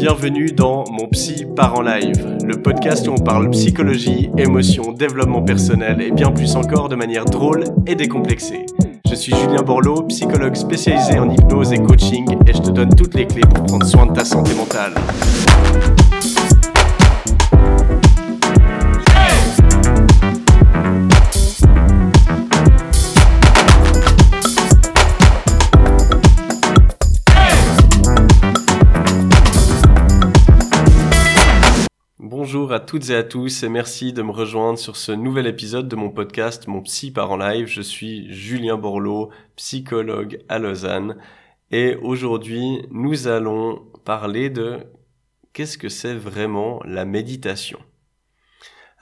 Bienvenue dans Mon Psy part en live, le podcast où on parle psychologie, émotion, développement personnel et bien plus encore de manière drôle et décomplexée. Je suis Julien Borloo, psychologue spécialisé en hypnose et coaching et je te donne toutes les clés pour prendre soin de ta santé mentale. À toutes et à tous et merci de me rejoindre sur ce nouvel épisode de mon podcast Mon Psy part en live. Je suis Julien Borloo, psychologue à Lausanne et aujourd'hui nous allons parler de qu'est-ce que c'est vraiment la méditation.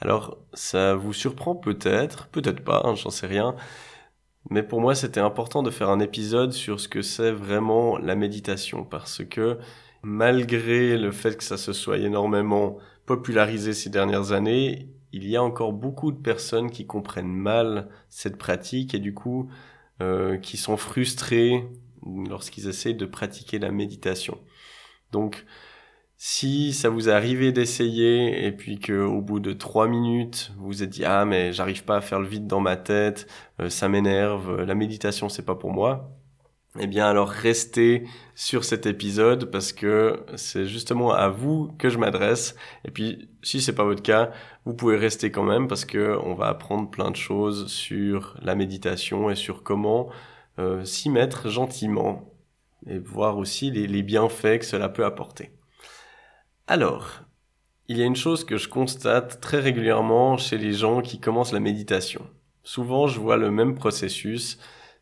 Alors ça vous surprend peut-être, peut-être pas, hein, j'en sais rien, mais pour moi c'était important de faire un épisode sur ce que c'est vraiment la méditation parce que malgré le fait que ça se soit énormément popularisé ces dernières années, il y a encore beaucoup de personnes qui comprennent mal cette pratique et du coup euh, qui sont frustrés lorsqu'ils essaient de pratiquer la méditation. Donc si ça vous est arrivé d'essayer et puis que au bout de trois minutes vous vous êtes dit ah mais j'arrive pas à faire le vide dans ma tête, euh, ça m'énerve, la méditation c'est pas pour moi, eh bien alors restez sur cet épisode parce que c'est justement à vous que je m'adresse. Et puis si c'est pas votre cas, vous pouvez rester quand même parce que on va apprendre plein de choses sur la méditation et sur comment euh, s'y mettre gentiment et voir aussi les, les bienfaits que cela peut apporter. Alors, il y a une chose que je constate très régulièrement chez les gens qui commencent la méditation. Souvent, je vois le même processus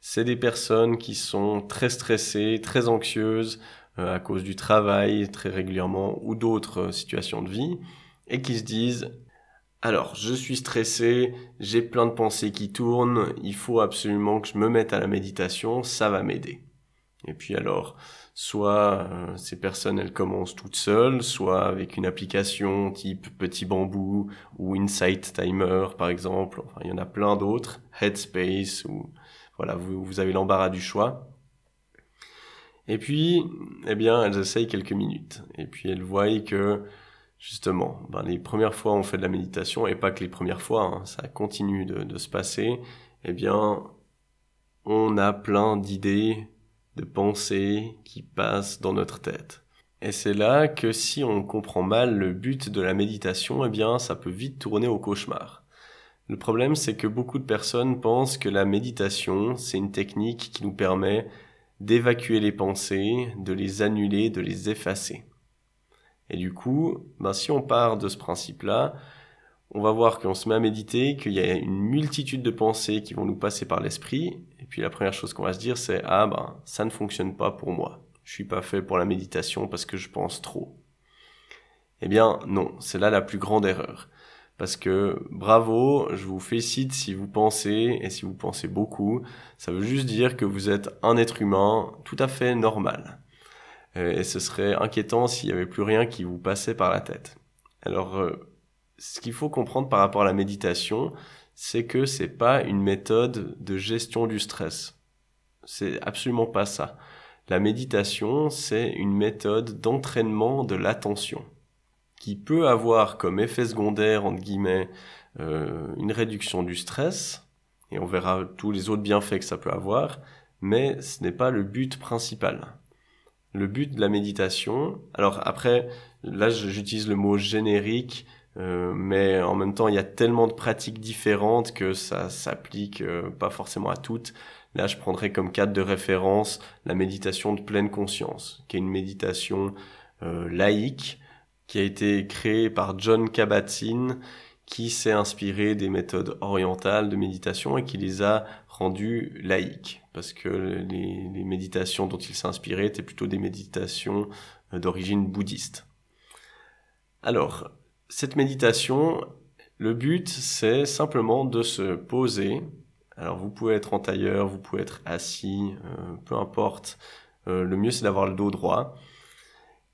c'est des personnes qui sont très stressées, très anxieuses euh, à cause du travail très régulièrement ou d'autres euh, situations de vie et qui se disent alors, je suis stressé, j'ai plein de pensées qui tournent, il faut absolument que je me mette à la méditation, ça va m'aider. Et puis alors, soit euh, ces personnes elles commencent toutes seules, soit avec une application type Petit Bambou ou Insight Timer par exemple, il y en a plein d'autres, Headspace ou voilà, vous, avez l'embarras du choix. Et puis, eh bien, elles essayent quelques minutes. Et puis, elles voient que, justement, ben, les premières fois, on fait de la méditation, et pas que les premières fois, hein, ça continue de se passer. Eh bien, on a plein d'idées, de pensées qui passent dans notre tête. Et c'est là que si on comprend mal le but de la méditation, eh bien, ça peut vite tourner au cauchemar. Le problème, c'est que beaucoup de personnes pensent que la méditation, c'est une technique qui nous permet d'évacuer les pensées, de les annuler, de les effacer. Et du coup, ben, si on part de ce principe-là, on va voir qu'on se met à méditer, qu'il y a une multitude de pensées qui vont nous passer par l'esprit, et puis la première chose qu'on va se dire, c'est ah ben ça ne fonctionne pas pour moi. Je suis pas fait pour la méditation parce que je pense trop. Eh bien non, c'est là la plus grande erreur. Parce que bravo, je vous félicite si vous pensez, et si vous pensez beaucoup, ça veut juste dire que vous êtes un être humain tout à fait normal. Euh, et ce serait inquiétant s'il n'y avait plus rien qui vous passait par la tête. Alors, euh, ce qu'il faut comprendre par rapport à la méditation, c'est que c'est pas une méthode de gestion du stress. C'est absolument pas ça. La méditation, c'est une méthode d'entraînement de l'attention qui peut avoir comme effet secondaire, entre guillemets, euh, une réduction du stress, et on verra tous les autres bienfaits que ça peut avoir, mais ce n'est pas le but principal. Le but de la méditation, alors après, là j'utilise le mot générique, euh, mais en même temps il y a tellement de pratiques différentes que ça s'applique euh, pas forcément à toutes. Là je prendrais comme cadre de référence la méditation de pleine conscience, qui est une méditation laïque, qui a été créé par John Kabat-Zinn, qui s'est inspiré des méthodes orientales de méditation et qui les a rendues laïques, parce que les, méditations dont il s'est inspiré étaient plutôt des méditations euh, d'origine bouddhiste. Alors, cette méditation, le but, c'est simplement de se poser. Alors, vous pouvez être en tailleur, vous pouvez être assis, euh, peu importe. Euh, le mieux, c'est d'avoir le dos droit.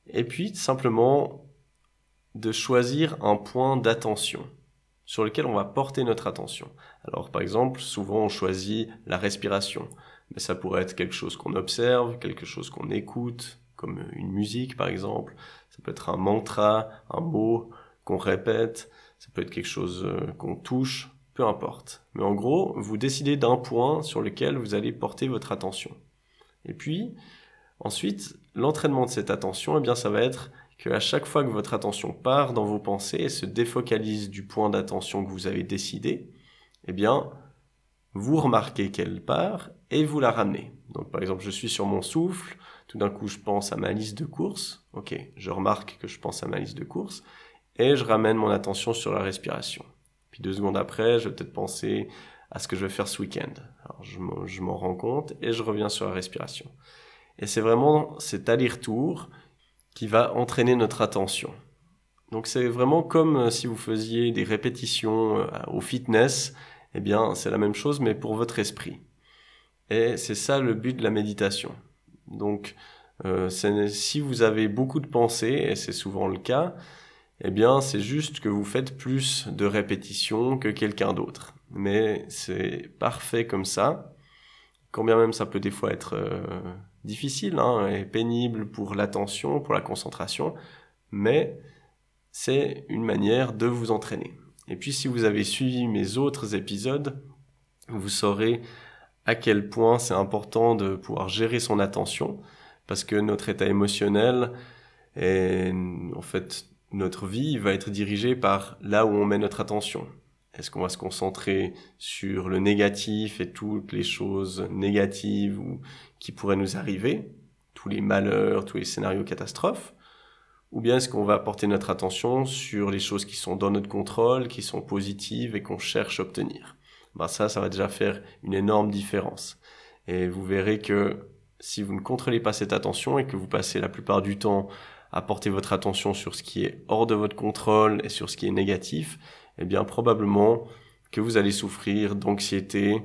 Et puis, simplement de choisir un point d'attention sur lequel on va porter notre attention. Alors par exemple, souvent on choisit la respiration, mais ça pourrait être quelque chose qu'on observe, quelque chose qu'on écoute, comme une musique par exemple, ça peut être un mantra, un mot qu'on répète, ça peut être quelque chose euh, qu'on touche, peu importe. Mais en gros, vous décidez d'un point sur lequel vous allez porter votre attention. Et puis, ensuite, l'entraînement de cette attention, eh bien, ça va être qu'à chaque fois que votre attention part dans vos pensées et se défocalise du point d'attention que vous avez décidé, eh bien, vous remarquez qu'elle part et vous la ramenez. Donc, par exemple, je suis sur mon souffle, tout d'un coup, je pense à ma liste de courses. Ok, je remarque que je pense à ma liste de courses et je ramène mon attention sur la respiration. Puis deux secondes après, je vais peut-être penser à ce que je vais faire ce week-end. Alors je m'en rends compte et je reviens sur la respiration. Et c'est vraiment cet aller-retour qui va entraîner notre attention. Donc c'est vraiment comme euh, si vous faisiez des répétitions euh, au fitness, eh bien c'est la même chose mais pour votre esprit. Et c'est ça le but de la méditation. Donc euh, si vous avez beaucoup de pensées, et c'est souvent le cas, eh bien, c'est juste que vous faites plus de répétitions que quelqu'un d'autre. Mais c'est parfait comme ça. Quand bien même ça peut des fois être difficile hein, et pénible pour l'attention, pour la concentration, mais c'est une manière de vous entraîner. Et puis si vous avez suivi mes autres épisodes, vous saurez à quel point c'est important de pouvoir gérer son attention, parce que notre état émotionnel est en fait notre vie va être dirigée par là où on met notre attention. Est-ce qu'on va se concentrer sur le négatif et toutes les choses négatives ou qui pourraient nous arriver, tous les malheurs, tous les scénarios catastrophes, ou bien est-ce qu'on va porter notre attention sur les choses qui sont dans notre contrôle, qui sont positives et qu'on cherche à obtenir? Ben ça, ça va déjà faire une énorme différence. Et vous verrez que si vous ne contrôlez pas cette attention et que vous passez la plupart du temps apporter votre attention sur ce qui est hors de votre contrôle et sur ce qui est négatif, eh bien probablement que vous allez souffrir d'anxiété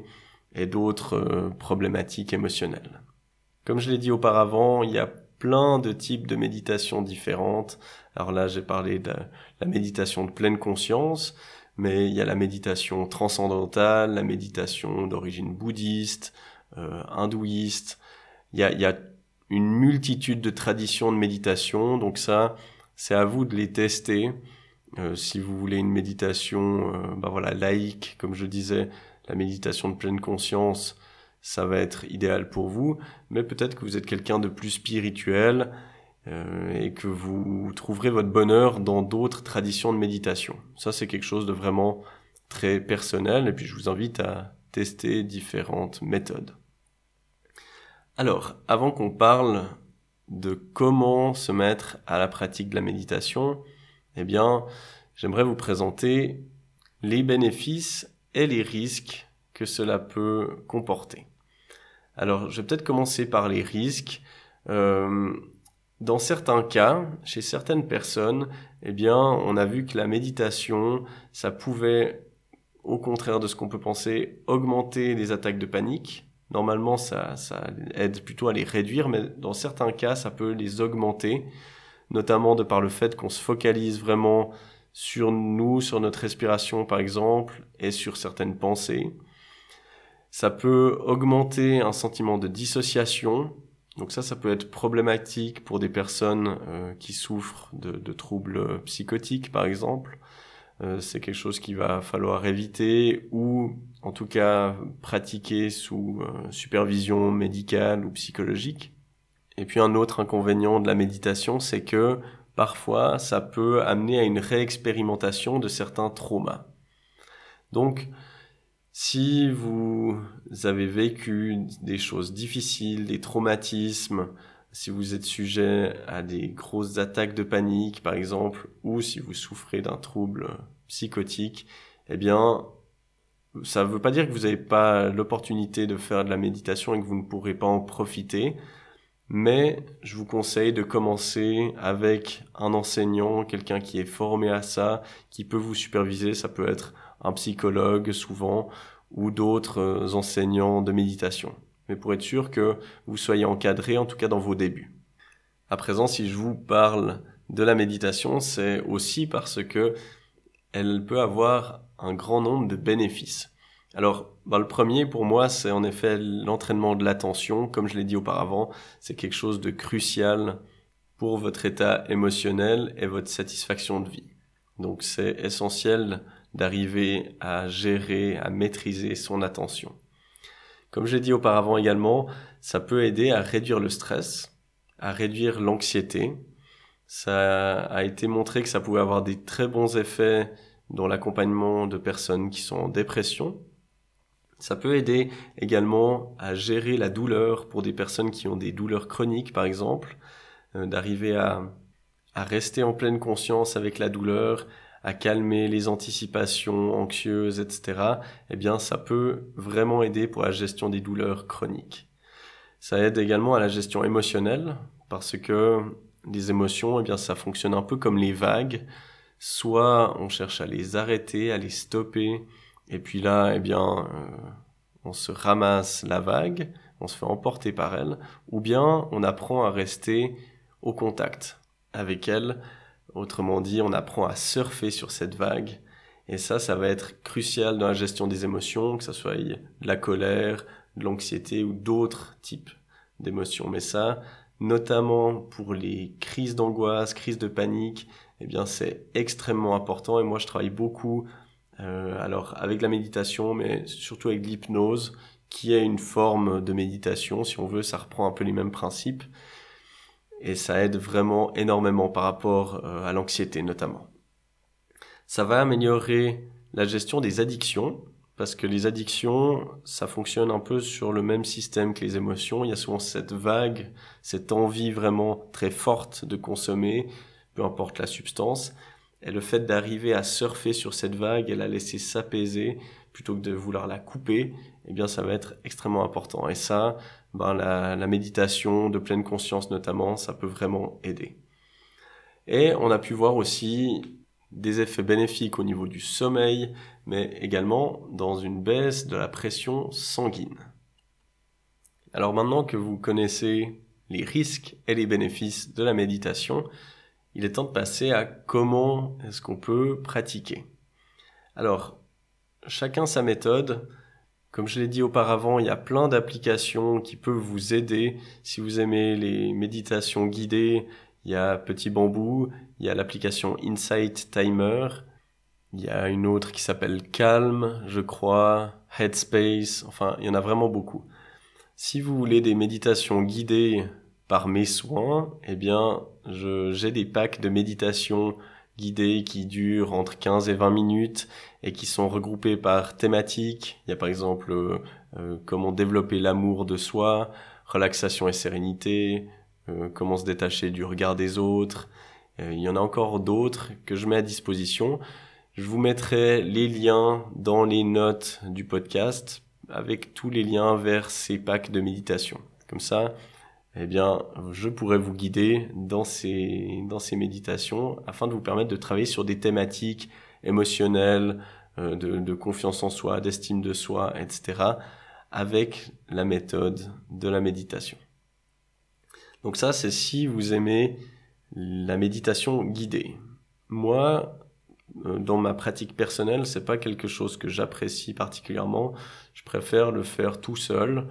et d'autres euh, problématiques émotionnelles. Comme je l'ai dit auparavant, il y a plein de types de méditation différentes. Alors là, j'ai parlé de la méditation de pleine conscience, mais il y a la méditation transcendantale, la méditation d'origine bouddhiste, euh, hindouiste. Il y a, il y a une multitude de traditions de méditation. Donc ça, c'est à vous de les tester. Euh, si vous voulez une méditation, euh, bah voilà, laïque, comme je disais, la méditation de pleine conscience, ça va être idéal pour vous. Mais peut-être que vous êtes quelqu'un de plus spirituel euh, et que vous trouverez votre bonheur dans d'autres traditions de méditation. Ça, c'est quelque chose de vraiment très personnel. Et puis, je vous invite à tester différentes méthodes. Alors, avant qu'on parle de comment se mettre à la pratique de la méditation, eh bien, j'aimerais vous présenter les bénéfices et les risques que cela peut comporter. Alors, je vais peut-être commencer par les risques. Euh, dans certains cas, chez certaines personnes, eh bien, on a vu que la méditation, ça pouvait, au contraire de ce qu'on peut penser, augmenter les attaques de panique, Normalement, ça, ça aide plutôt à les réduire, mais dans certains cas, ça peut les augmenter, notamment de par le fait qu'on se focalise vraiment sur nous, sur notre respiration par exemple, et sur certaines pensées. Ça peut augmenter un sentiment de dissociation. Donc ça, ça peut être problématique pour des personnes euh, qui souffrent de, troubles psychotiques, par exemple. Euh, c'est quelque chose qu'il va falloir éviter ou en tout cas pratiquer sous euh, supervision médicale ou psychologique. Et puis un autre inconvénient de la méditation, c'est que parfois ça peut amener à une réexpérimentation de certains traumas. Donc, si vous avez vécu des choses difficiles, des traumatismes, si vous êtes sujet à des grosses attaques de panique, par exemple, ou si vous souffrez d'un trouble psychotique, eh bien, ça ne veut pas dire que vous n'avez pas l'opportunité de faire de la méditation et que vous ne pourrez pas en profiter, mais je vous conseille de commencer avec un enseignant, quelqu'un qui est formé à ça, qui peut vous superviser. Ça peut être un psychologue souvent ou d'autres enseignants de méditation. Mais pour être sûr que vous soyez encadré, en tout cas dans vos débuts. À présent, si je vous parle de la méditation, c'est aussi parce que elle peut avoir un grand nombre de bénéfices. Alors, ben, le premier pour moi, c'est en effet l'entraînement de l'attention. Comme je l'ai dit auparavant, c'est quelque chose de crucial pour votre état émotionnel et votre satisfaction de vie. Donc c'est essentiel d'arriver à gérer, à maîtriser son attention. Comme j'ai dit auparavant également, ça peut aider à réduire le stress, à réduire l'anxiété. Ça a été montré que ça pouvait avoir des très bons effets dans l'accompagnement de personnes qui sont en dépression. Ça peut aider également à gérer la douleur pour des personnes qui ont des douleurs chroniques, par exemple, euh, d'arriver à, à rester en pleine conscience avec la douleur, à calmer les anticipations anxieuses, etc., eh bien, ça peut vraiment aider pour la gestion des douleurs chroniques. Ça aide également à la gestion émotionnelle, parce que les émotions, eh bien, ça fonctionne un peu comme les vagues. Soit on cherche à les arrêter, à les stopper, et puis là, eh bien, euh, on se ramasse la vague, on se fait emporter par elle, ou bien on apprend à rester au contact avec elle Autrement dit, on apprend à surfer sur cette vague. Et ça, ça va être crucial dans la gestion des émotions, que ce soit la colère, l'anxiété ou d'autres types d'émotions. Mais ça, notamment pour les crises d'angoisse, crises de panique, eh bien, c'est extrêmement important. Et moi, je travaille beaucoup, euh, alors avec la méditation, mais surtout avec l'hypnose, qui est une forme de méditation. Si on veut, ça reprend un peu les mêmes principes et ça aide vraiment énormément par rapport euh, à l'anxiété notamment. Ça va améliorer la gestion des addictions parce que les addictions, ça fonctionne un peu sur le même système que les émotions. Il y a souvent cette vague, cette envie vraiment très forte de consommer, peu importe la substance. Et le fait d'arriver à surfer sur cette vague et la laisser s'apaiser plutôt que de vouloir la couper, eh bien, ça va être extrêmement important. Et ça, ben, la, la méditation de pleine conscience notamment, ça peut vraiment aider. Et on a pu voir aussi des effets bénéfiques au niveau du sommeil, mais également dans une baisse de la pression sanguine. Alors maintenant que vous connaissez les risques et les bénéfices de la méditation, il est temps de passer à comment est-ce qu'on peut pratiquer. Alors, chacun sa méthode, comme je l'ai dit auparavant, il y a plein d'applications qui peuvent vous aider. Si vous aimez les méditations guidées, il y a Petit Bambou, il y a l'application Insight Timer, il y a une autre qui s'appelle Calm, je crois, Headspace, enfin, il y en a vraiment beaucoup. Si vous voulez des méditations guidées par mes soins, eh bien, j'ai des packs de méditation guidées qui durent entre 15 et 20 minutes et qui sont regroupées par thématiques. Il y a par exemple euh, euh, comment développer l'amour de soi, relaxation et sérénité, euh, comment se détacher du regard des autres. il y en a encore d'autres que je mets à disposition. Je vous mettrai les liens dans les notes du podcast avec tous les liens vers ces packs de méditation. Comme ça, eh bien, je pourrais vous guider dans ces, méditations afin de vous permettre de travailler sur des thématiques émotionnelles, euh, de, de confiance en soi, d'estime de soi, etc., avec la méthode de la méditation. Donc ça, c'est si vous aimez la méditation guidée. Moi, euh, dans ma pratique personnelle, c'est pas quelque chose que j'apprécie particulièrement. Je préfère le faire tout seul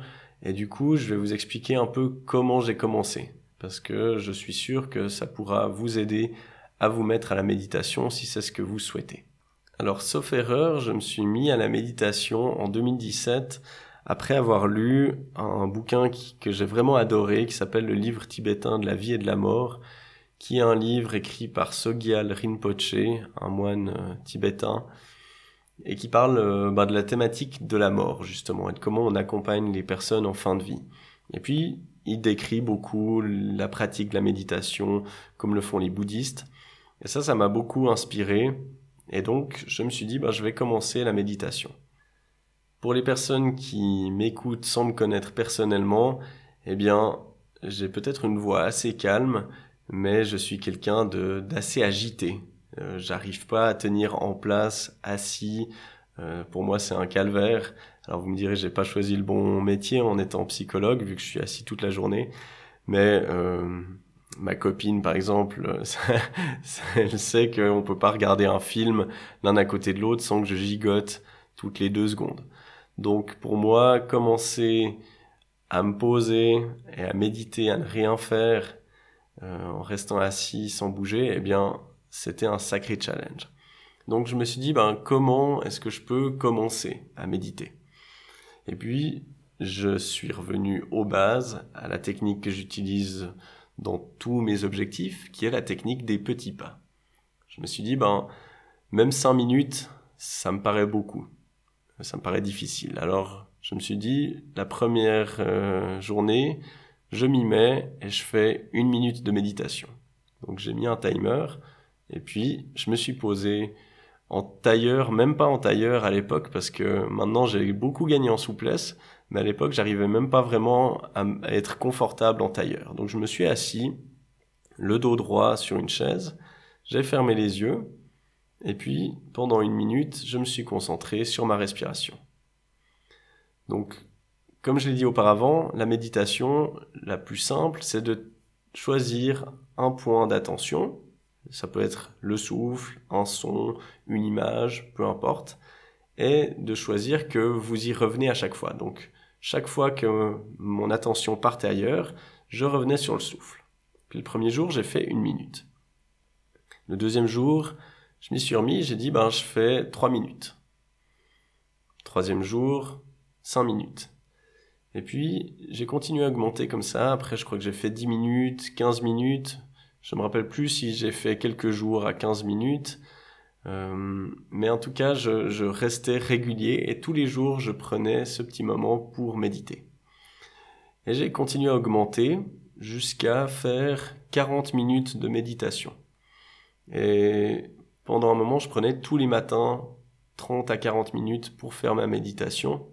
et du coup, je vais vous expliquer un peu comment j'ai commencé, parce que je suis sûr que ça pourra vous aider à vous mettre à la méditation si c'est ce que vous souhaitez. Alors, sauf erreur, je me suis mis à la méditation en 2017 après avoir lu un bouquin que j'ai vraiment adoré qui s'appelle Le livre tibétain de la vie et de la mort, qui est un livre écrit par Sogyal Rinpoche, un moine euh, tibétain, et qui parle euh, bah, de la thématique de la mort justement et de comment on accompagne les personnes en fin de vie. Et puis il décrit beaucoup la pratique de la méditation comme le font les bouddhistes. Et ça, ça m'a beaucoup inspiré. Et donc je me suis dit, bah, je vais commencer la méditation. Pour les personnes qui m'écoutent sans me connaître personnellement, eh bien, j'ai peut-être une voix assez calme, mais je suis quelqu'un d'assez agité. Euh, j'arrive pas à tenir en place, assis. Euh, pour moi, c'est un calvaire. Alors vous me direz, j'ai pas choisi le bon métier en étant psychologue vu que je suis assis toute la journée. Mais euh, ma copine, par exemple, elle sait qu'on peut pas regarder un film l'un à côté de l'autre sans que je gigote toutes les deux secondes. Donc pour moi, commencer à me poser et à méditer, à ne rien faire, en restant assis sans bouger, eh bien, c'était un sacré challenge. Donc je me suis dit, ben, comment est-ce que je peux commencer à méditer? Et puis, je suis revenu aux bases, à la technique que j'utilise dans tous mes objectifs, qui est la technique des petits pas. Je me suis dit, ben, même cinq minutes, ça me paraît beaucoup. Ça me paraît difficile. Alors, je me suis dit, la première euh, journée, je m'y mets et je fais une minute de méditation. Donc, j'ai mis un timer et puis, je me suis posé en tailleur, même pas en tailleur à l'époque, parce que maintenant j'ai beaucoup gagné en souplesse, mais à l'époque j'arrivais même pas vraiment à, être confortable en tailleur. Donc je me suis assis, le dos droit sur une chaise, j'ai fermé les yeux, et puis pendant une minute je me suis concentré sur ma respiration. Donc comme je l'ai dit auparavant, la méditation la plus simple c'est de choisir un point d'attention, ça peut être le souffle, un son, une image, peu importe, et de choisir que vous y revenez à chaque fois. Donc, chaque fois que mon attention partait ailleurs, je revenais sur le souffle. Puis le premier jour, j'ai fait une minute. Le deuxième jour, je m'y suis remis, j'ai dit, ben, je fais trois minutes. Troisième jour, cinq minutes. Et puis, j'ai continué à augmenter comme ça. Après, je crois que j'ai fait 10 minutes, 15 minutes, je me rappelle plus si j'ai fait quelques jours à 15 minutes, euh, mais en tout cas, je, je, restais régulier et tous les jours, je prenais ce petit moment pour méditer. Et j'ai continué à augmenter jusqu'à faire 40 minutes de méditation. Et pendant un moment, je prenais tous les matins 30 à 40 minutes pour faire ma méditation.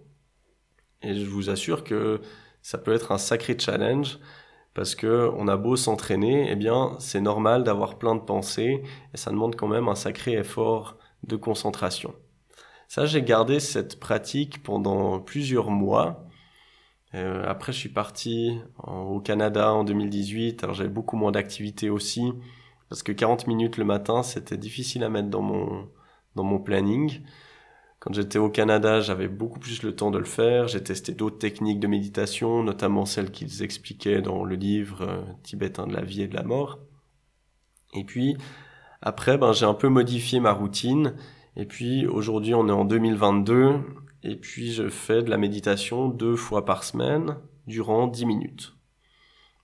Et je vous assure que ça peut être un sacré challenge parce que on a beau s'entraîner, eh bien, c'est normal d'avoir plein de pensées et ça demande quand même un sacré effort de concentration. Ça, j'ai gardé cette pratique pendant plusieurs mois. Euh, après, je suis parti au Canada en 2018. Alors, j'avais beaucoup moins d'activités aussi parce que 40 minutes le matin, c'était difficile à mettre dans mon dans mon planning. Quand j'étais au Canada, j'avais beaucoup plus le temps de le faire. J'ai testé d'autres techniques de méditation, notamment celles qu'ils expliquaient dans le livre euh, tibétain de la vie et de la mort. Et puis, après, ben, j'ai un peu modifié ma routine. Et puis, aujourd'hui, on est en 2022. Et puis, je fais de la méditation deux fois par semaine durant 10 minutes.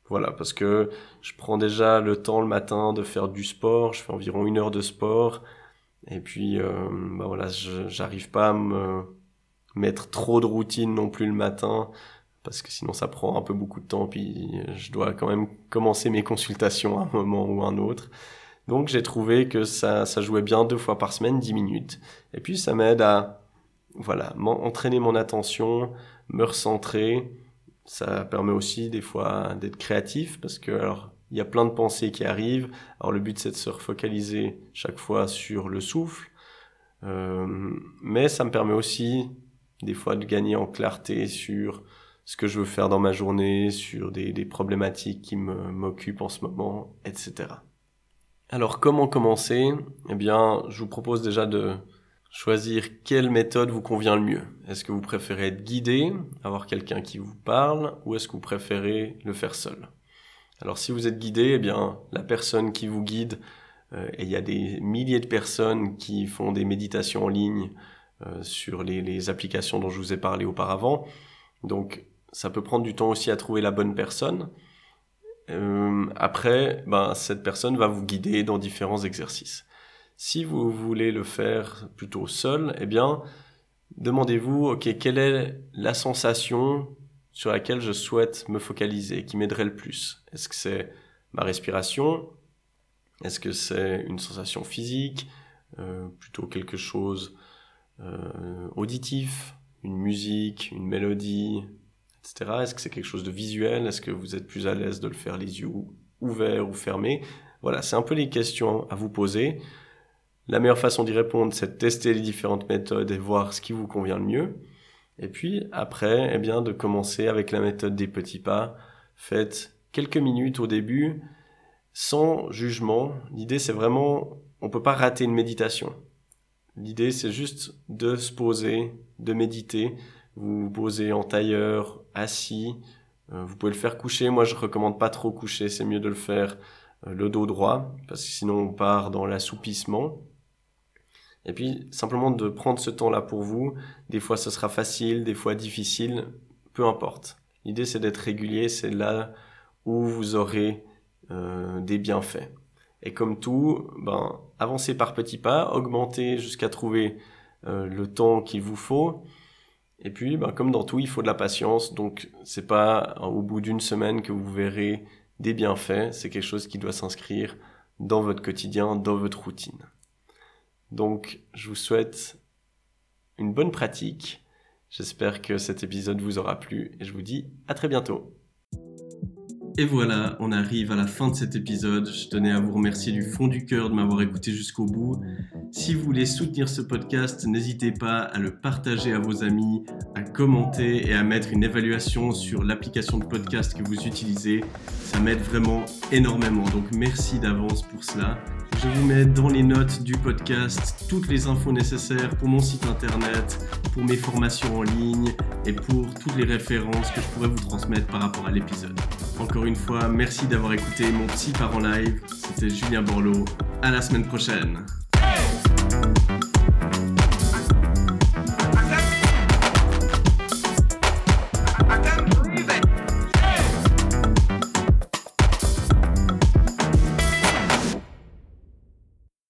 Voilà, parce que je prends déjà le temps le matin de faire du sport. Je fais environ une heure de sport. Et puis, euh, bah voilà, j'arrive pas à me mettre trop de routine non plus le matin, parce que sinon ça prend un peu beaucoup de temps, puis je dois quand même commencer mes consultations à un moment ou à un autre. Donc j'ai trouvé que ça, ça jouait bien deux fois par semaine, dix minutes. Et puis ça m'aide à, voilà, entraîner mon attention, me recentrer. Ça permet aussi des fois d'être créatif, parce que alors il y a plein de pensées qui arrivent. Alors le but c'est de se refocaliser chaque fois sur le souffle, euh, mais ça me permet aussi des fois de gagner en clarté sur ce que je veux faire dans ma journée, sur des, des problématiques qui m'occupent en ce moment, etc. Alors comment commencer? Eh bien, je vous propose déjà de choisir quelle méthode vous convient le mieux. Est-ce que vous préférez être guidé, avoir quelqu'un qui vous parle, ou est-ce que vous préférez le faire seul? Alors si vous êtes guidé, eh bien la personne qui vous guide, euh, et il y a des milliers de personnes qui font des méditations en ligne euh, sur les, applications dont je vous ai parlé auparavant. Donc ça peut prendre du temps aussi à trouver la bonne personne. Euh, après, ben, cette personne va vous guider dans différents exercices. Si vous voulez le faire plutôt seul, eh bien, demandez-vous, ok, quelle est la sensation sur laquelle je souhaite me focaliser, qui m'aiderait le plus. Est-ce que c'est ma respiration? Est-ce que c'est une sensation physique? Euh, Plutôt quelque chose euh, auditif? Une musique? Une mélodie? Etc. Est-ce que c'est quelque chose de visuel? Est-ce que vous êtes plus à l'aise de le faire les yeux ouverts ou fermés? Voilà, c'est un peu les questions à vous poser. La meilleure façon d'y répondre, c'est de tester les différentes méthodes et voir ce qui vous convient le mieux. Et puis après, eh bien, de commencer avec la méthode des petits pas. Faites quelques minutes au début, sans jugement. L'idée, c'est vraiment, on peut pas rater une méditation. L'idée, c'est juste de se poser, de méditer. Vous posez en tailleur, assis, Euh, vous pouvez le faire coucher. Moi, je recommande pas trop coucher. C'est mieux de le faire euh, le dos droit parce que sinon on part dans l'assoupissement. Et puis simplement de prendre ce temps-là pour vous. Des fois, ce sera facile, des fois difficile, peu importe. L'idée, c'est d'être régulier. C'est là où vous aurez euh, des bienfaits. Et comme tout, ben, avancez par petits pas, augmentez jusqu'à trouver euh, le temps qu'il vous faut. Et puis, ben, comme dans tout, il faut de la patience. Donc, c'est pas au bout d'une semaine que vous verrez des bienfaits. C'est quelque chose qui doit s'inscrire dans votre quotidien, dans votre routine. Donc, je vous souhaite une bonne pratique. J'espère que cet épisode vous aura plu et je vous dis à très bientôt. Et voilà, on arrive à la fin de cet épisode. Je tenais à vous remercier du fond du cœur de m'avoir écouté jusqu'au bout. Si vous voulez soutenir ce podcast, n'hésitez pas à le partager à vos amis, à commenter et à mettre une évaluation sur l'application de podcast que vous utilisez. Ça m'aide vraiment énormément. Donc merci d'avance pour cela. Je vous mets dans les notes du podcast toutes les infos nécessaires pour mon site internet, pour mes formations en ligne et pour toutes les références que je pourrais vous transmettre par rapport à l'épisode. Encore une fois, merci d'avoir écouté mon petit part en live. C'était Julien Borloo. À la semaine prochaine.